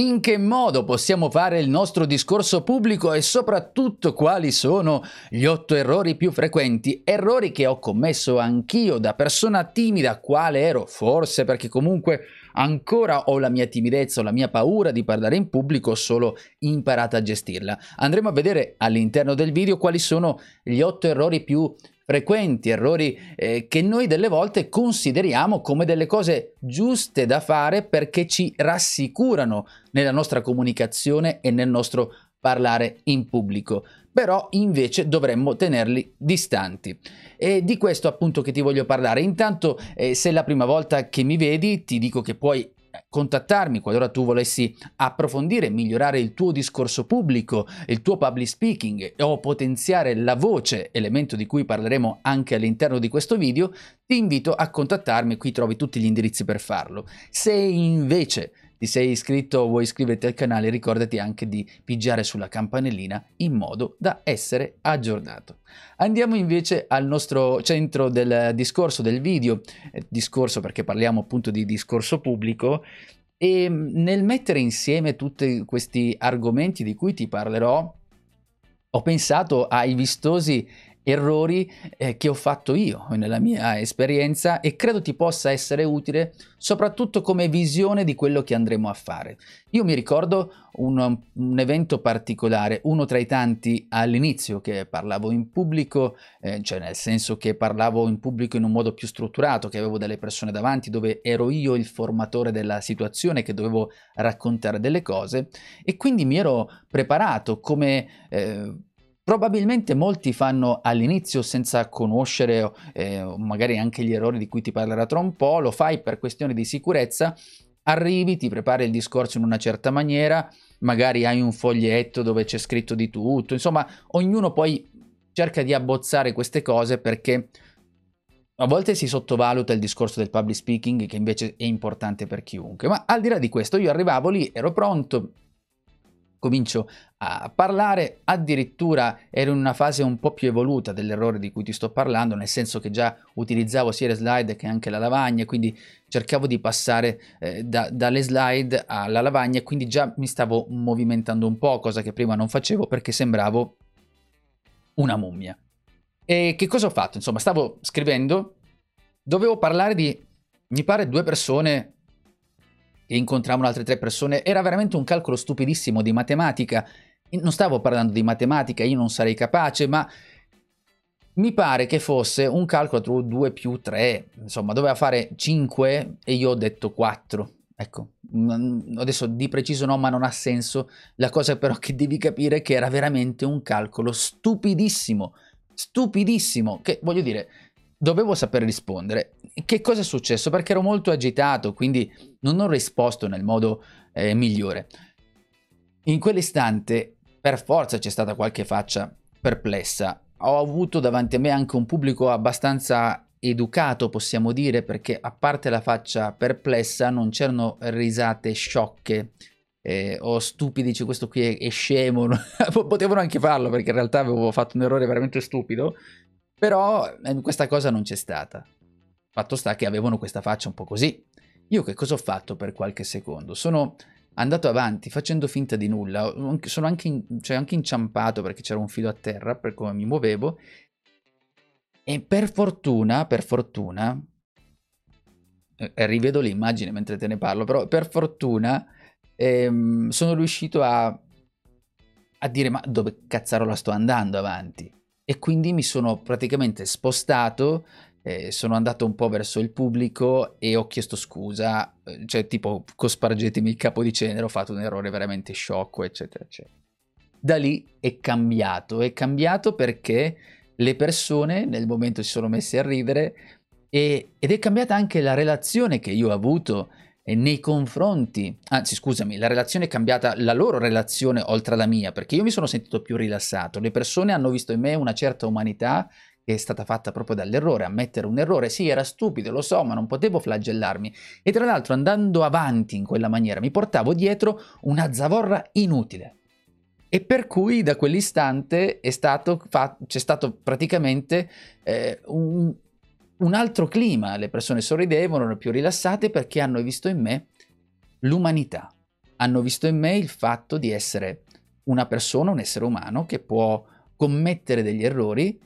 In che modo possiamo fare il nostro discorso pubblico e soprattutto quali sono gli otto errori più frequenti? Errori che ho commesso anch'io da persona timida, quale ero, forse perché comunque ancora ho la mia timidezza o la mia paura di parlare in pubblico, ho solo imparato a gestirla. Andremo a vedere all'interno del video quali sono gli otto errori più frequenti, errori eh, che noi delle volte consideriamo come delle cose giuste da fare perché ci rassicurano nella nostra comunicazione e nel nostro parlare in pubblico però invece dovremmo tenerli distanti. E di questo appunto che ti voglio parlare. Intanto, eh, se è la prima volta che mi vedi, ti dico che puoi contattarmi qualora tu volessi approfondire, migliorare il tuo discorso pubblico, il tuo public speaking o potenziare la voce, elemento di cui parleremo anche all'interno di questo video, ti invito a contattarmi, qui trovi tutti gli indirizzi per farlo. Se invece ti sei iscritto o vuoi iscriverti al canale, ricordati anche di pigiare sulla campanellina in modo da essere aggiornato. Andiamo invece al nostro centro del discorso del video, eh, discorso perché parliamo appunto di discorso pubblico, e mm, nel mettere insieme tutti questi argomenti di cui ti parlerò, ho pensato ai vistosi errori eh, che ho fatto io nella mia esperienza e credo ti possa essere utile soprattutto come visione di quello che andremo a fare. Io mi ricordo un, un evento particolare, uno tra i tanti all'inizio che parlavo in pubblico, eh, cioè nel senso che parlavo in pubblico in un modo più strutturato, che avevo delle persone davanti dove ero io il formatore della situazione, che dovevo raccontare delle cose e quindi mi ero preparato come... Eh, Probabilmente molti fanno all'inizio senza conoscere eh, magari anche gli errori di cui ti parlerà tra un po', lo fai per questioni di sicurezza, arrivi, ti prepari il discorso in una certa maniera, magari hai un foglietto dove c'è scritto di tutto, insomma ognuno poi cerca di abbozzare queste cose perché a volte si sottovaluta il discorso del public speaking che invece è importante per chiunque, ma al di là di questo io arrivavo lì, ero pronto, comincio a parlare, addirittura ero in una fase un po' più evoluta dell'errore di cui ti sto parlando, nel senso che già utilizzavo sia le slide che anche la lavagna, quindi cercavo di passare eh, da, dalle slide alla lavagna, quindi già mi stavo movimentando un po', cosa che prima non facevo perché sembravo una mummia. E che cosa ho fatto? Insomma, stavo scrivendo, dovevo parlare di, mi pare, due persone e incontravano altre tre persone, era veramente un calcolo stupidissimo di matematica. Non stavo parlando di matematica, io non sarei capace, ma mi pare che fosse un calcolo tra 2 più 3, insomma, doveva fare 5 e io ho detto 4. Ecco, adesso di preciso no, ma non ha senso. La cosa però che devi capire è che era veramente un calcolo stupidissimo, stupidissimo, che voglio dire, dovevo saper rispondere. Che cosa è successo? Perché ero molto agitato, quindi non ho risposto nel modo eh, migliore. In quell'istante, per forza c'è stata qualche faccia perplessa. Ho avuto davanti a me anche un pubblico abbastanza educato, possiamo dire, perché a parte la faccia perplessa non c'erano risate sciocche eh, o stupidi, dice questo qui è, è scemo. Potevano anche farlo perché in realtà avevo fatto un errore veramente stupido però eh, questa cosa non c'è stata. Fatto sta che avevano questa faccia un po' così. Io che cosa ho fatto per qualche secondo? Sono andato avanti facendo finta di nulla, sono anche, in, cioè anche inciampato perché c'era un filo a terra per come mi muovevo e per fortuna, per fortuna, eh, rivedo l'immagine mentre te ne parlo, però per fortuna ehm, sono riuscito a, a dire ma dove cazzarola sto andando avanti? E quindi mi sono praticamente spostato, eh, sono andato un po' verso il pubblico e ho chiesto scusa, eh, cioè tipo cospargetemi il capo di cenere, ho fatto un errore veramente sciocco, eccetera, eccetera. Da lì è cambiato, è cambiato perché le persone nel momento si sono messe a ridere e, ed è cambiata anche la relazione che io ho avuto nei confronti, anzi scusami, la relazione è cambiata, la loro relazione oltre alla mia, perché io mi sono sentito più rilassato, le persone hanno visto in me una certa umanità che è stata fatta proprio dall'errore, ammettere un errore, sì era stupido, lo so, ma non potevo flagellarmi. E tra l'altro andando avanti in quella maniera mi portavo dietro una zavorra inutile. E per cui da quell'istante stato fa- c'è stato praticamente eh, un, un altro clima, le persone sorridevano, erano più rilassate perché hanno visto in me l'umanità, hanno visto in me il fatto di essere una persona, un essere umano che può commettere degli errori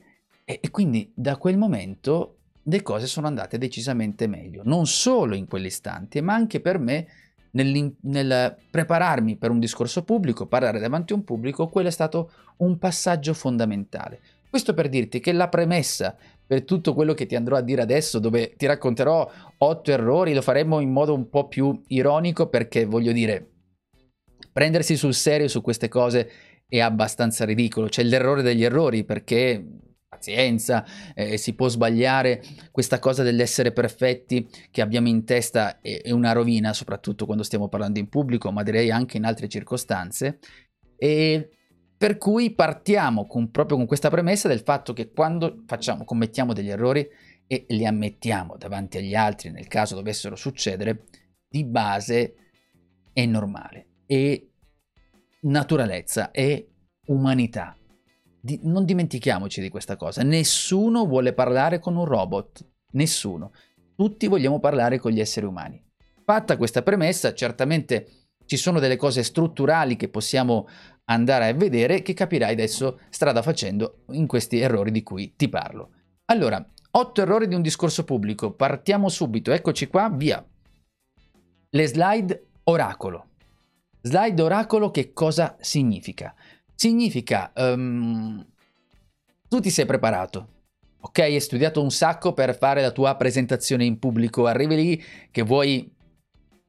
e, e quindi da quel momento le cose sono andate decisamente meglio, non solo in quell'istante, ma anche per me nel, nel, prepararmi per un discorso pubblico, parlare davanti a un pubblico, quello è stato un passaggio fondamentale. Questo per dirti che la premessa per tutto quello che ti andrò a dire adesso, dove ti racconterò otto errori, lo faremo in modo un po' più ironico perché voglio dire, prendersi sul serio su queste cose è abbastanza ridicolo. C'è l'errore degli errori perché pazienza, eh, si può sbagliare, questa cosa dell'essere perfetti che abbiamo in testa è, è, una rovina, soprattutto quando stiamo parlando in pubblico, ma direi anche in altre circostanze. E per cui partiamo con, proprio con questa premessa del fatto che quando facciamo, commettiamo degli errori e li ammettiamo davanti agli altri, nel caso dovessero succedere, di base è normale, è naturalezza, è umanità. Di, non dimentichiamoci di questa cosa. Nessuno vuole parlare con un robot, nessuno. Tutti vogliamo parlare con gli esseri umani. Fatta questa premessa, certamente ci sono delle cose strutturali che possiamo andare a vedere che capirai adesso strada facendo in questi errori di cui ti parlo. Allora, otto errori di un discorso pubblico. Partiamo subito, eccoci qua, via. Le slide oracolo. Slide oracolo che cosa significa? Significa um, tu ti sei preparato, ok? Hai studiato un sacco per fare la tua presentazione in pubblico, arrivi lì che vuoi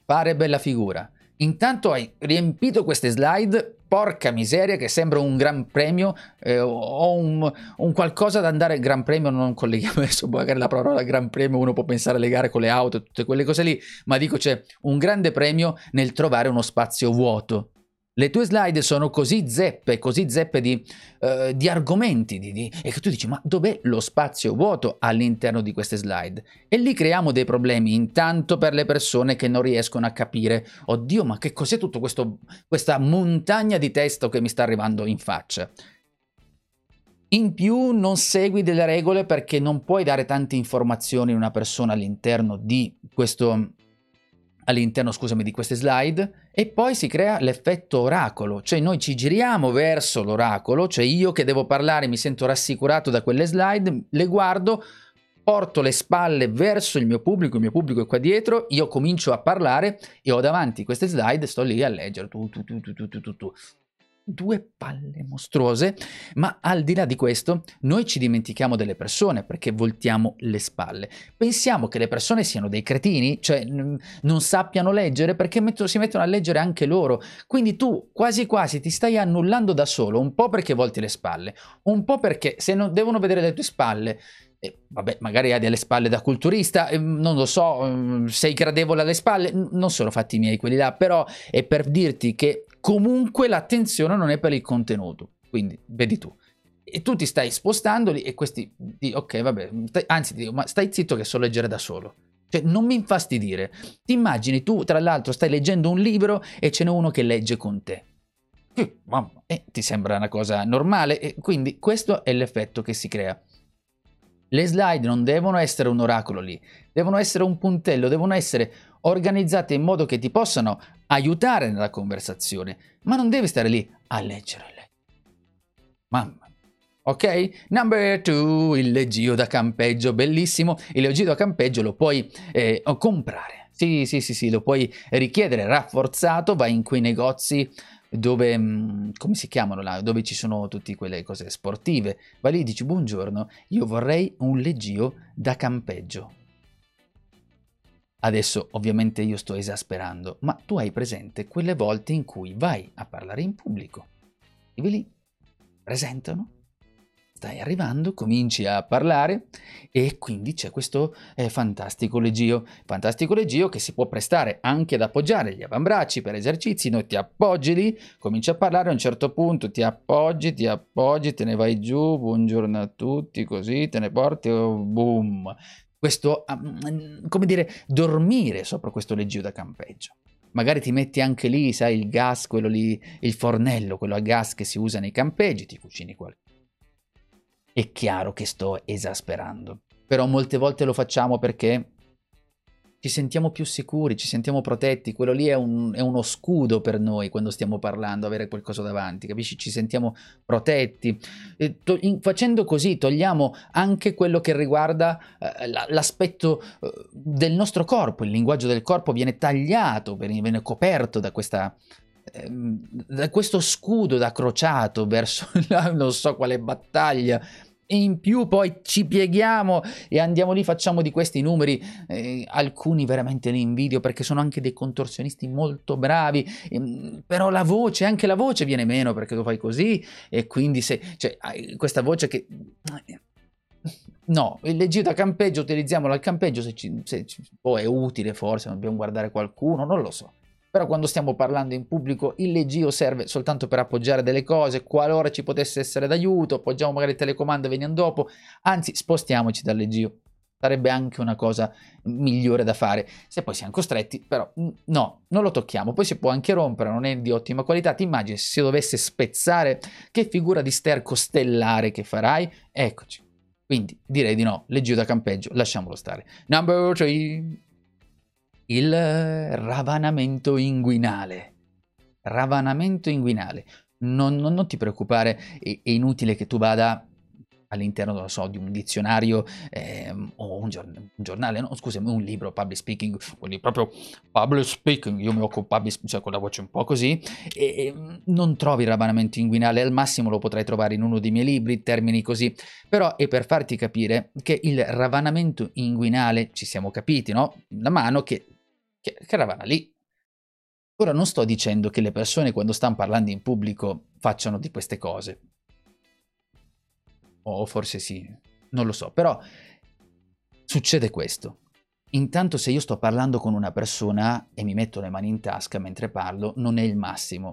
fare bella figura. Intanto hai riempito queste slide porca miseria che sembra un gran premio eh, o un, un, qualcosa da andare gran premio non colleghiamo adesso magari la parola gran premio uno può pensare alle gare con le auto e tutte quelle cose lì ma dico c'è un grande premio nel trovare uno spazio vuoto le tue slide sono così zeppe, così zeppe di, uh, di argomenti, di, di, e che tu dici, ma dov'è lo spazio vuoto all'interno di queste slide? E lì creiamo dei problemi, intanto per le persone che non riescono a capire, oddio, ma che cos'è tutta questa montagna di testo che mi sta arrivando in faccia? In più non segui delle regole perché non puoi dare tante informazioni a una persona all'interno di questo all'interno, scusami, di queste slide e poi si crea l'effetto oracolo, cioè noi ci giriamo verso l'oracolo, cioè io che devo parlare mi sento rassicurato da quelle slide, le guardo, porto le spalle verso il mio pubblico, il mio pubblico è qua dietro, io comincio a parlare e ho davanti queste slide, sto lì a leggere tu tu tu tu tu tu tu due palle mostruose, ma al di là di questo noi ci dimentichiamo delle persone perché voltiamo le spalle. Pensiamo che le persone siano dei cretini, cioè n- non sappiano leggere perché metto- si mettono a leggere anche loro. Quindi tu quasi quasi ti stai annullando da solo, un po' perché volti le spalle, un po' perché se non devono vedere le tue spalle eh, vabbè, magari hai delle spalle da culturista, eh, non lo so, eh, sei gradevole alle spalle, non sono fatti miei quelli là, però è per dirti che comunque l'attenzione non è per il contenuto, quindi vedi tu. E tu ti stai spostandoli e questi, ok, vabbè, anzi, dico, ma stai zitto che so leggere da solo. Cioè, non mi infastidire. Ti immagini tu, tra l'altro, stai leggendo un libro e ce n'è uno che legge con te. E eh, ti sembra una cosa normale? E quindi questo è l'effetto che si crea. Le slide non devono essere un oracolo lì, devono essere un puntello, devono essere organizzate in modo che ti possano aiutare nella conversazione, ma non devi stare lì a leggere. Mamma. Ok? Number two, il leggio da campeggio, bellissimo. Il leggio da campeggio lo puoi eh, comprare. Sì, sì, sì, sì, lo puoi richiedere rafforzato, vai in quei negozi dove, mm, come si chiamano là, dove ci sono tutte quelle cose sportive, vai lì e dici buongiorno, io vorrei un leggio da campeggio. Adesso ovviamente io sto esasperando, ma tu hai presente quelle volte in cui vai a parlare in pubblico, arrivi lì, presentano, stai arrivando, cominci a parlare e quindi c'è questo eh, fantastico leggio, fantastico leggio che si può prestare anche ad appoggiare gli avambracci per esercizi, noi ti appoggi lì, cominci a parlare a un certo punto, ti appoggi, ti appoggi, te ne vai giù, buongiorno a tutti, così te ne porti, oh, boom. Questo, come dire, dormire sopra questo leggio da campeggio. Magari ti metti anche lì, sai, il gas, quello lì, il fornello, quello a gas che si usa nei campeggi, ti cucini qualcosa è chiaro che sto esasperando, però molte volte lo facciamo perché ci sentiamo più sicuri, ci sentiamo protetti, quello lì è, un, è, uno scudo per noi quando stiamo parlando, avere qualcosa davanti, capisci? Ci sentiamo protetti. To- in, facendo così togliamo anche quello che riguarda eh, l'aspetto eh, del nostro corpo, il linguaggio del corpo viene tagliato, viene, viene coperto da questa, ehm, da questo scudo da crociato verso la, non so quale battaglia e in più poi ci pieghiamo e andiamo lì, facciamo di questi numeri, eh, alcuni veramente li invidio perché sono anche dei contorsionisti molto bravi, eh, però la voce, anche la voce viene meno perché tu fai così e quindi se, cioè, questa voce che... No, il leggio da campeggio utilizziamolo al campeggio se, ci, se ci, oh, è utile forse, dobbiamo guardare qualcuno, non lo so però quando stiamo parlando in pubblico il leggio serve soltanto per appoggiare delle cose, qualora ci potesse essere d'aiuto, appoggiamo magari il telecomando e veniamo dopo, anzi spostiamoci dal leggio. Sarebbe anche una cosa migliore da fare. Se poi siamo costretti, però no, non lo tocchiamo. Poi si può anche rompere, non è di ottima qualità. Ti immagini se dovesse spezzare, che figura di sterco stellare che farai? Eccoci. Quindi direi di no, leggio da campeggio, lasciamolo stare. Number 3 il ravanamento inguinale. Ravanamento inguinale. Non, non, non ti preoccupare, è, è, inutile che tu vada all'interno, so, di un dizionario eh, o un, giorn- un, giornale, no, scusami, un libro, public speaking, quindi proprio public speaking, io mi occupo public, cioè con la voce un po' così, e, e non trovi il ravanamento inguinale, al massimo lo potrai trovare in uno dei miei libri, termini così, però è per farti capire che il ravanamento inguinale, ci siamo capiti, no? La mano che che, che eravamo lì. Ora non sto dicendo che le persone quando stanno parlando in pubblico facciano di queste cose. O forse sì, non lo so, però succede questo. Intanto se io sto parlando con una persona e mi metto le mani in tasca mentre parlo, non è il massimo.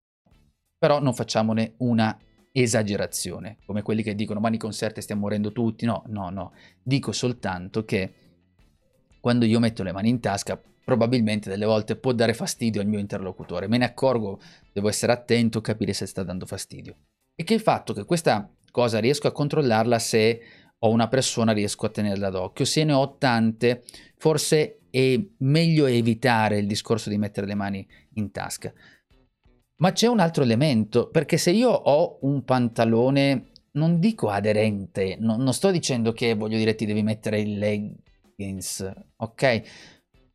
Però non facciamone una esagerazione, come quelli che dicono mani conserte stiamo morendo tutti, no, no, no, dico soltanto che quando io metto le mani in tasca probabilmente delle volte può dare fastidio al mio interlocutore, me ne accorgo, devo essere attento, capire se sta dando fastidio. E che il fatto che questa cosa riesco a controllarla se ho una persona riesco a tenerla d'occhio, se ne ho tante forse è meglio evitare il discorso di mettere le mani in tasca. Ma c'è un altro elemento, perché se io ho un pantalone, non dico aderente, no, non sto dicendo che voglio dire ti devi mettere il leggings, ok?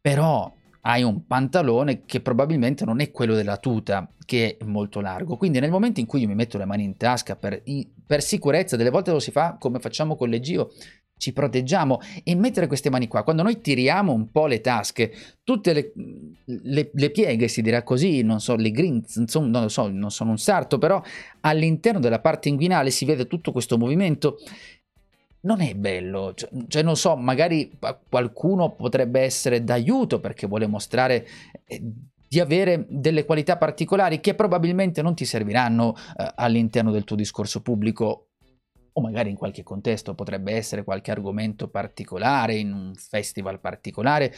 Però hai un pantalone che probabilmente non è quello della tuta, che è molto largo. Quindi nel momento in cui io mi metto le mani in tasca per, per sicurezza, delle volte lo si fa come facciamo con le Gio, ci proteggiamo e mettere queste mani qua, quando noi tiriamo un po' le tasche, tutte le, le, le pieghe, si dirà così, non so, le grinz, insomma, non lo so, non sono un sarto, però all'interno della parte inguinale si vede tutto questo movimento. Non è bello, cioè, cioè non so, magari qualcuno potrebbe essere d'aiuto perché vuole mostrare eh, di avere delle qualità particolari che probabilmente non ti serviranno eh, all'interno del tuo discorso pubblico o magari in qualche contesto potrebbe essere qualche argomento particolare, in un festival particolare,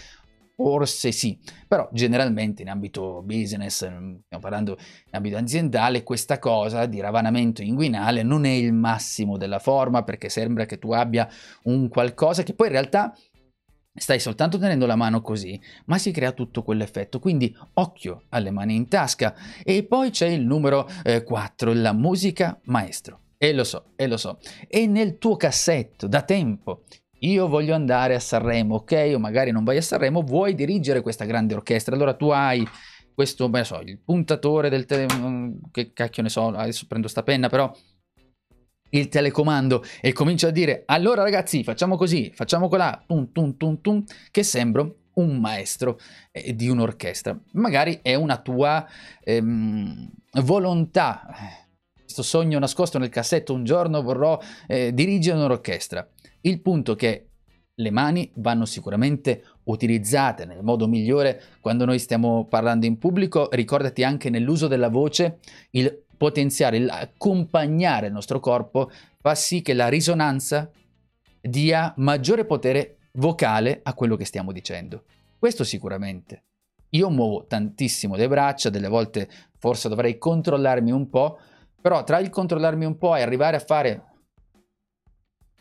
forse sì, però generalmente in ambito business, stiamo parlando in ambito aziendale, questa cosa di ravanamento inguinale non è il massimo della forma perché sembra che tu abbia un qualcosa che poi in realtà stai soltanto tenendo la mano così, ma si crea tutto quell'effetto. Quindi occhio alle mani in tasca. E poi c'è il numero eh, 4, la musica maestro. E lo so, e lo so. E nel tuo cassetto da tempo. Io voglio andare a Sanremo, ok? O magari non vai a Sanremo, vuoi dirigere questa grande orchestra. Allora tu hai questo, beh, so, il puntatore del telefono, che cacchio ne so, adesso prendo sta penna, però il telecomando e comincio a dire allora ragazzi facciamo così, facciamo colà, tum tum tum tum, che sembro un maestro eh, di un'orchestra. Magari è una tua ehm, volontà questo sogno nascosto nel cassetto, un giorno vorrò eh, dirigere un'orchestra. Il punto è che le mani vanno sicuramente utilizzate nel modo migliore quando noi stiamo parlando in pubblico. Ricordati anche nell'uso della voce, il potenziare, l'accompagnare il nostro corpo fa sì che la risonanza dia maggiore potere vocale a quello che stiamo dicendo. Questo sicuramente. Io muovo tantissimo le braccia, delle volte forse dovrei controllarmi un po', però tra il controllarmi un po' e arrivare a fare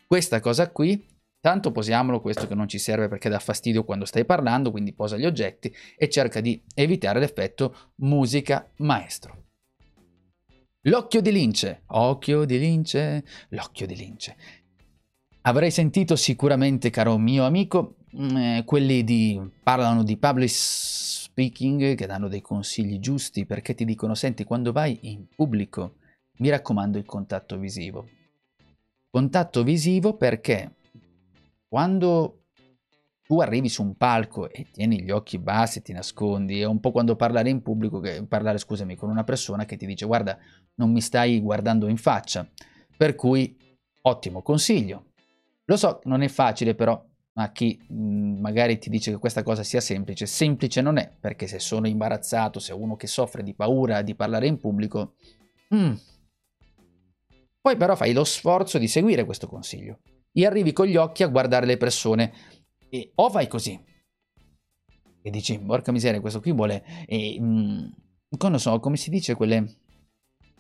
questa cosa qui, tanto posiamolo questo che non ci serve perché dà fastidio quando stai parlando, quindi posa gli oggetti e cerca di evitare l'effetto musica maestro. L'occhio di lince, occhio di lince, l'occhio di lince. Avrei sentito sicuramente, caro mio amico, mm, eh, quelli di parlano di public speaking che danno dei consigli giusti perché ti dicono senti quando vai in pubblico mi raccomando il contatto visivo. Contatto visivo perché quando tu arrivi su un palco e tieni gli occhi bassi, ti nascondi, è un po' quando parlare in pubblico, che, parlare scusami, con una persona che ti dice guarda non mi stai guardando in faccia, per cui ottimo consiglio. Lo so, non è facile però, ma chi mh, mm, magari ti dice che questa cosa sia semplice, semplice non è, perché se sono imbarazzato, se uno che soffre di paura di parlare in pubblico, mm, poi però fai lo sforzo di seguire questo consiglio. E arrivi con gli occhi a guardare le persone. E o fai così. E dici, porca miseria, questo qui vuole, e, mm, non so, come si dice, quelle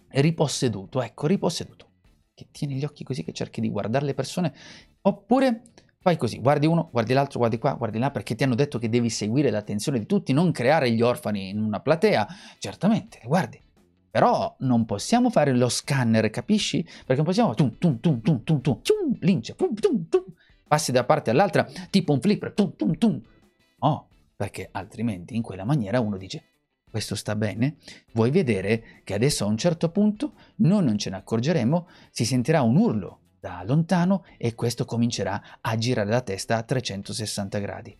riposseduto, ecco, riposseduto, che tieni gli occhi così che cerchi di guardare le persone, oppure fai così, guardi uno, guardi l'altro, guardi qua, guardi là, perché ti hanno detto che devi seguire l'attenzione di tutti, non creare gli orfani in una platea, certamente, guardi, però non possiamo fare lo scanner, capisci? Perché non possiamo tum tum tum tum tum tum tum lince, tum tum tum passi da parte all'altra tipo un flipper, tum tum tum. Oh, perché altrimenti in quella maniera uno dice questo sta bene? Vuoi vedere che adesso a un certo punto noi non ce ne accorgeremo, si sentirà un urlo da lontano e questo comincerà a girare la testa a 360 gradi.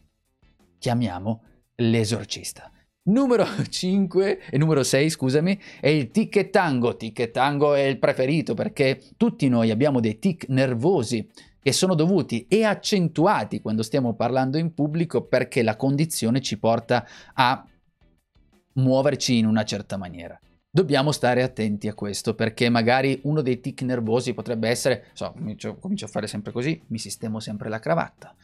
Chiamiamo l'esorcista. Numero 5 e numero 6, scusami, è il tic tango. Tic tango è il preferito perché tutti noi abbiamo dei tic nervosi che sono dovuti e accentuati quando stiamo parlando in pubblico perché la condizione ci porta a muoverci in una certa maniera. Dobbiamo stare attenti a questo perché magari uno dei tic nervosi potrebbe essere, so, comincio, comincio a fare sempre così, mi sistemo sempre la cravatta,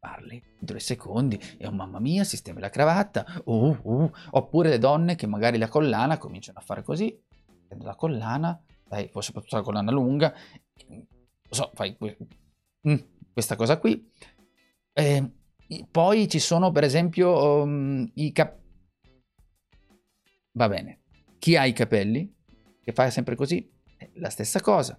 parli due secondi e oh mamma mia sistemi la cravatta. Uh, uh. oppure le donne che magari la collana cominciano a fare così prendo la collana dai, poi soprattutto la collana lunga so fai mm, questa cosa qui. E poi ci sono per esempio um, i cap va bene chi ha i capelli che fa sempre così è la stessa cosa.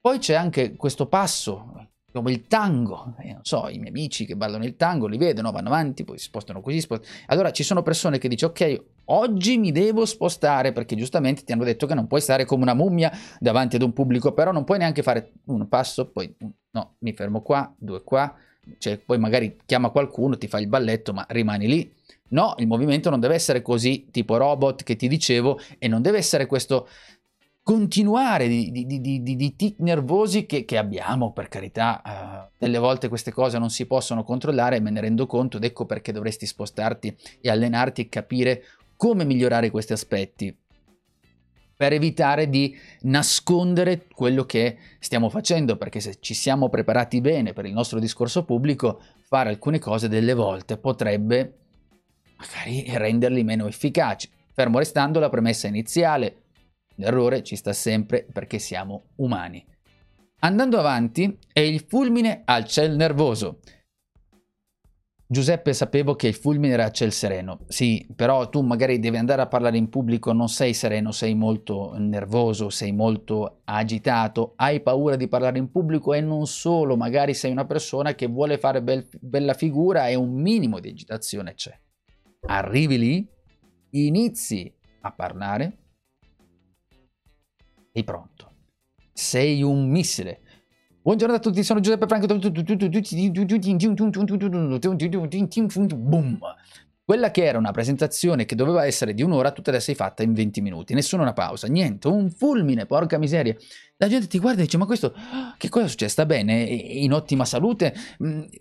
Poi c'è anche questo passo come il tango, eh, non so, i miei amici che ballano il tango li vedono, vanno avanti, poi si spostano così. Spostano. Allora ci sono persone che dicono, ok, oggi mi devo spostare perché giustamente ti hanno detto che non puoi stare come una mummia davanti ad un pubblico, però non puoi neanche fare un passo, poi no, mi fermo qua, due qua, cioè poi magari chiama qualcuno, ti fa il balletto, ma rimani lì. No, il movimento non deve essere così tipo robot che ti dicevo e non deve essere questo continuare di, di, di, di tic nervosi che, che, abbiamo, per carità. Uh, delle volte queste cose non si possono controllare, me ne rendo conto ed ecco perché dovresti spostarti e allenarti e capire come migliorare questi aspetti per evitare di nascondere quello che stiamo facendo, perché se ci siamo preparati bene per il nostro discorso pubblico, fare alcune cose delle volte potrebbe magari renderli meno efficaci. Fermo restando la premessa iniziale, L'errore ci sta sempre perché siamo umani. Andando avanti, è il fulmine al ciel nervoso. Giuseppe, sapevo che il fulmine era a ciel sereno. Sì, però tu magari devi andare a parlare in pubblico, non sei sereno, sei molto nervoso, sei molto agitato, hai paura di parlare in pubblico e non solo, magari sei una persona che vuole fare bel, bella figura e un minimo di agitazione c'è. Arrivi lì, inizi a parlare, sei pronto. Sei un missile. Buongiorno a tutti, sono Giuseppe Franco. Boom. Quella che era una presentazione che doveva essere di un'ora, tutta è fatta in 20 minuti. Nessuna una pausa, niente, un fulmine, porca miseria. La gente ti guarda e dice: Ma questo che cosa succede? Sta bene? In ottima salute?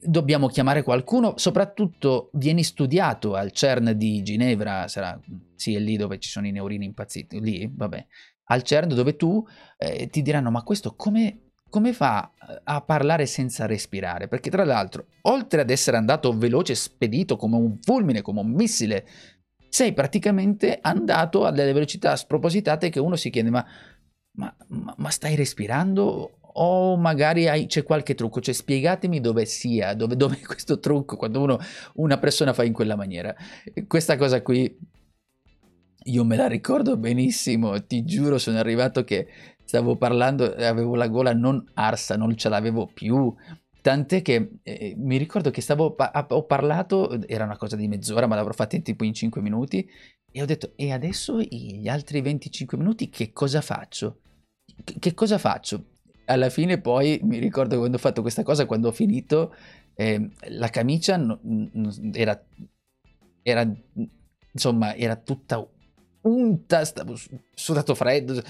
Dobbiamo chiamare qualcuno? Soprattutto vieni studiato al CERN di Ginevra, sarà sì, è lì dove ci sono i neurini impazziti. Lì, vabbè al CERN dove tu eh, ti diranno ma questo come, come fa eh, a parlare senza respirare? Perché tra l'altro, oltre ad essere andato veloce, spedito come un fulmine, come un missile, sei praticamente andato a delle velocità spropositate che uno si chiede ma, ma, ma, stai respirando? O magari hai, c'è qualche trucco, cioè spiegatemi dove sia, dove, dove questo trucco quando uno, una persona fa in quella maniera. Questa cosa qui io me la ricordo benissimo, ti giuro, sono arrivato che stavo parlando e avevo la gola non arsa, non ce l'avevo più. Tant'è che eh, mi ricordo che stavo, ho parlato, era una cosa di mezz'ora, ma l'avrò fatta in tipo in 5 minuti, e ho detto, e adesso gli altri 25 minuti che cosa faccio? Che, cosa faccio? Alla fine poi mi ricordo quando ho fatto questa cosa, quando ho finito, eh, la camicia no, era, era, insomma, era tutta punta, stavo sudato freddo.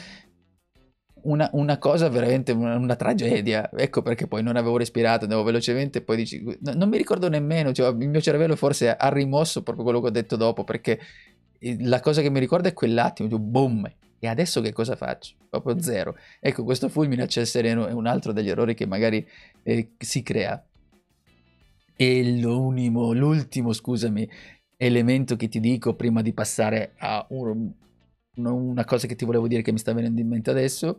Una, una, cosa veramente una, una, tragedia. Ecco perché poi non avevo respirato, andavo velocemente. Poi dici, no, non mi ricordo nemmeno. Cioè, il mio cervello forse ha rimosso proprio quello che ho detto dopo. Perché la cosa che mi ricordo è quell'attimo, cioè, boom. E adesso che cosa faccio? Proprio zero. Ecco, questo fulmine a ciel sereno è un altro degli errori che magari eh, si crea. E l'ultimo, l'ultimo, scusami, elemento che ti dico prima di passare a un, una cosa che ti volevo dire che mi sta venendo in mente adesso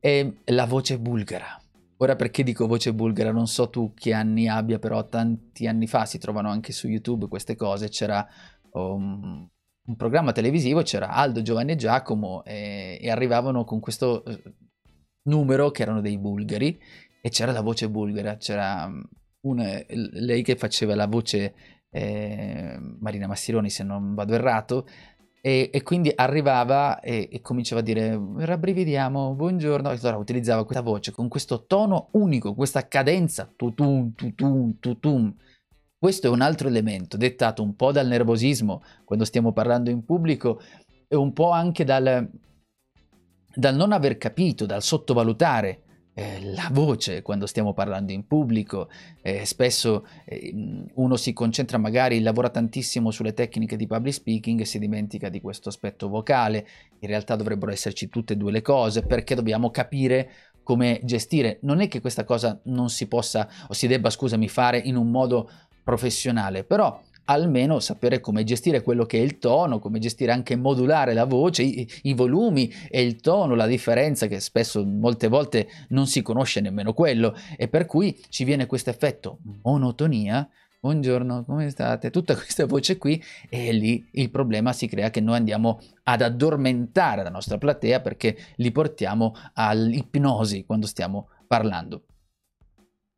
è la voce bulgara. Ora perché dico voce bulgara? Non so tu che anni abbia, però tanti anni fa si trovano anche su YouTube queste cose. C'era um, un programma televisivo, c'era Aldo, Giovanni e Giacomo e, e arrivavano con questo uh, numero che erano dei bulgari e c'era la voce bulgara, c'era um, una, lei che faceva la voce eh, Marina Massironi se non vado errato, e, e quindi arrivava e, e, cominciava a dire rabbrividiamo, buongiorno, e allora utilizzava questa voce con questo tono unico, questa cadenza, tutum, tutum, tutum. Questo è un altro elemento dettato un po' dal nervosismo quando stiamo parlando in pubblico e un po' anche dal, dal non aver capito, dal sottovalutare eh, la voce quando stiamo parlando in pubblico, eh, spesso eh, uno si concentra magari, lavora tantissimo sulle tecniche di public speaking e si dimentica di questo aspetto vocale, in realtà dovrebbero esserci tutte e due le cose perché dobbiamo capire come gestire. Non è che questa cosa non si possa o si debba, scusami, fare in un modo professionale, però almeno sapere come gestire quello che è il tono, come gestire anche modulare la voce, i, i, volumi e il tono, la differenza che spesso molte volte non si conosce nemmeno quello e per cui ci viene questo effetto monotonia. Buongiorno, come state? Tutta questa voce qui e lì il problema si crea che noi andiamo ad addormentare la nostra platea perché li portiamo all'ipnosi quando stiamo parlando.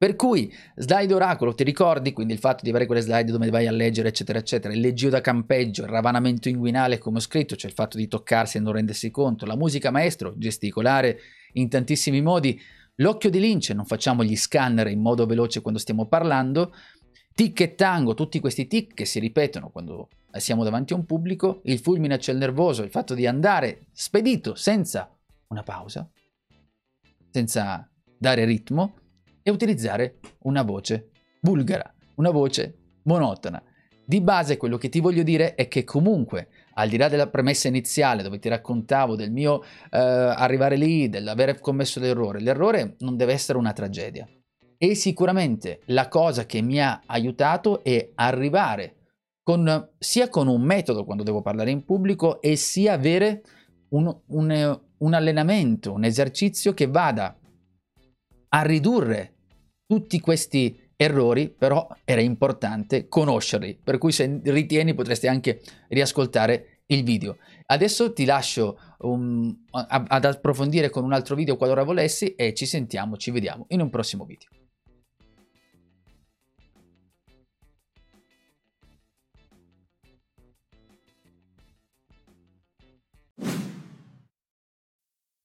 Per cui, slide oracolo, ti ricordi? Quindi il fatto di avere quelle slide dove vai a leggere, eccetera, eccetera. Il leggio da campeggio, il ravanamento inguinale, come ho scritto, cioè il fatto di toccarsi e non rendersi conto. La musica maestro, gesticolare in tantissimi modi. L'occhio di lince, non facciamo gli scanner in modo veloce quando stiamo parlando. Tic e tango, tutti questi tic che si ripetono quando siamo davanti a un pubblico. Il fulmine a ciel nervoso, il fatto di andare spedito senza una pausa, senza dare ritmo e utilizzare una voce bulgara, una voce monotona. Di base quello che ti voglio dire è che comunque, al di là della premessa iniziale dove ti raccontavo del mio eh, arrivare lì, dell'aver commesso l'errore, l'errore non deve essere una tragedia. E sicuramente la cosa che mi ha aiutato è arrivare con, sia con un metodo quando devo parlare in pubblico e sia avere un, un, un allenamento, un esercizio che vada a ridurre tutti questi errori, però era importante conoscerli, per cui se ritieni potresti anche riascoltare il video. Adesso ti lascio um, ad approfondire con un altro video qualora volessi e ci sentiamo, ci vediamo in un prossimo video.